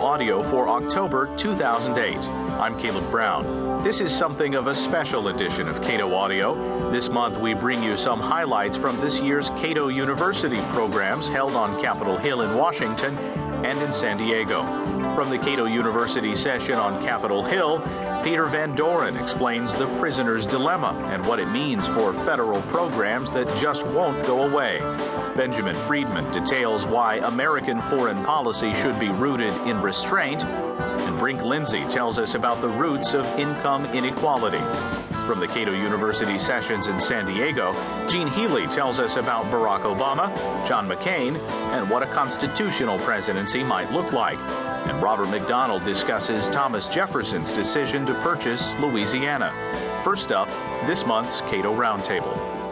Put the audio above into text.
Audio for October 2008. I'm Caleb Brown. This is something of a special edition of Cato Audio. This month, we bring you some highlights from this year's Cato University programs held on Capitol Hill in Washington and in San Diego. From the Cato University session on Capitol Hill, Peter Van Doren explains the prisoner's dilemma and what it means for federal programs that just won't go away. Benjamin Friedman details why American foreign policy should be rooted in restraint. And Brink Lindsey tells us about the roots of income inequality. From the Cato University sessions in San Diego, Gene Healy tells us about Barack Obama, John McCain, and what a constitutional presidency might look like. And Robert McDonald discusses Thomas Jefferson's decision to purchase Louisiana. First up, this month's Cato Roundtable.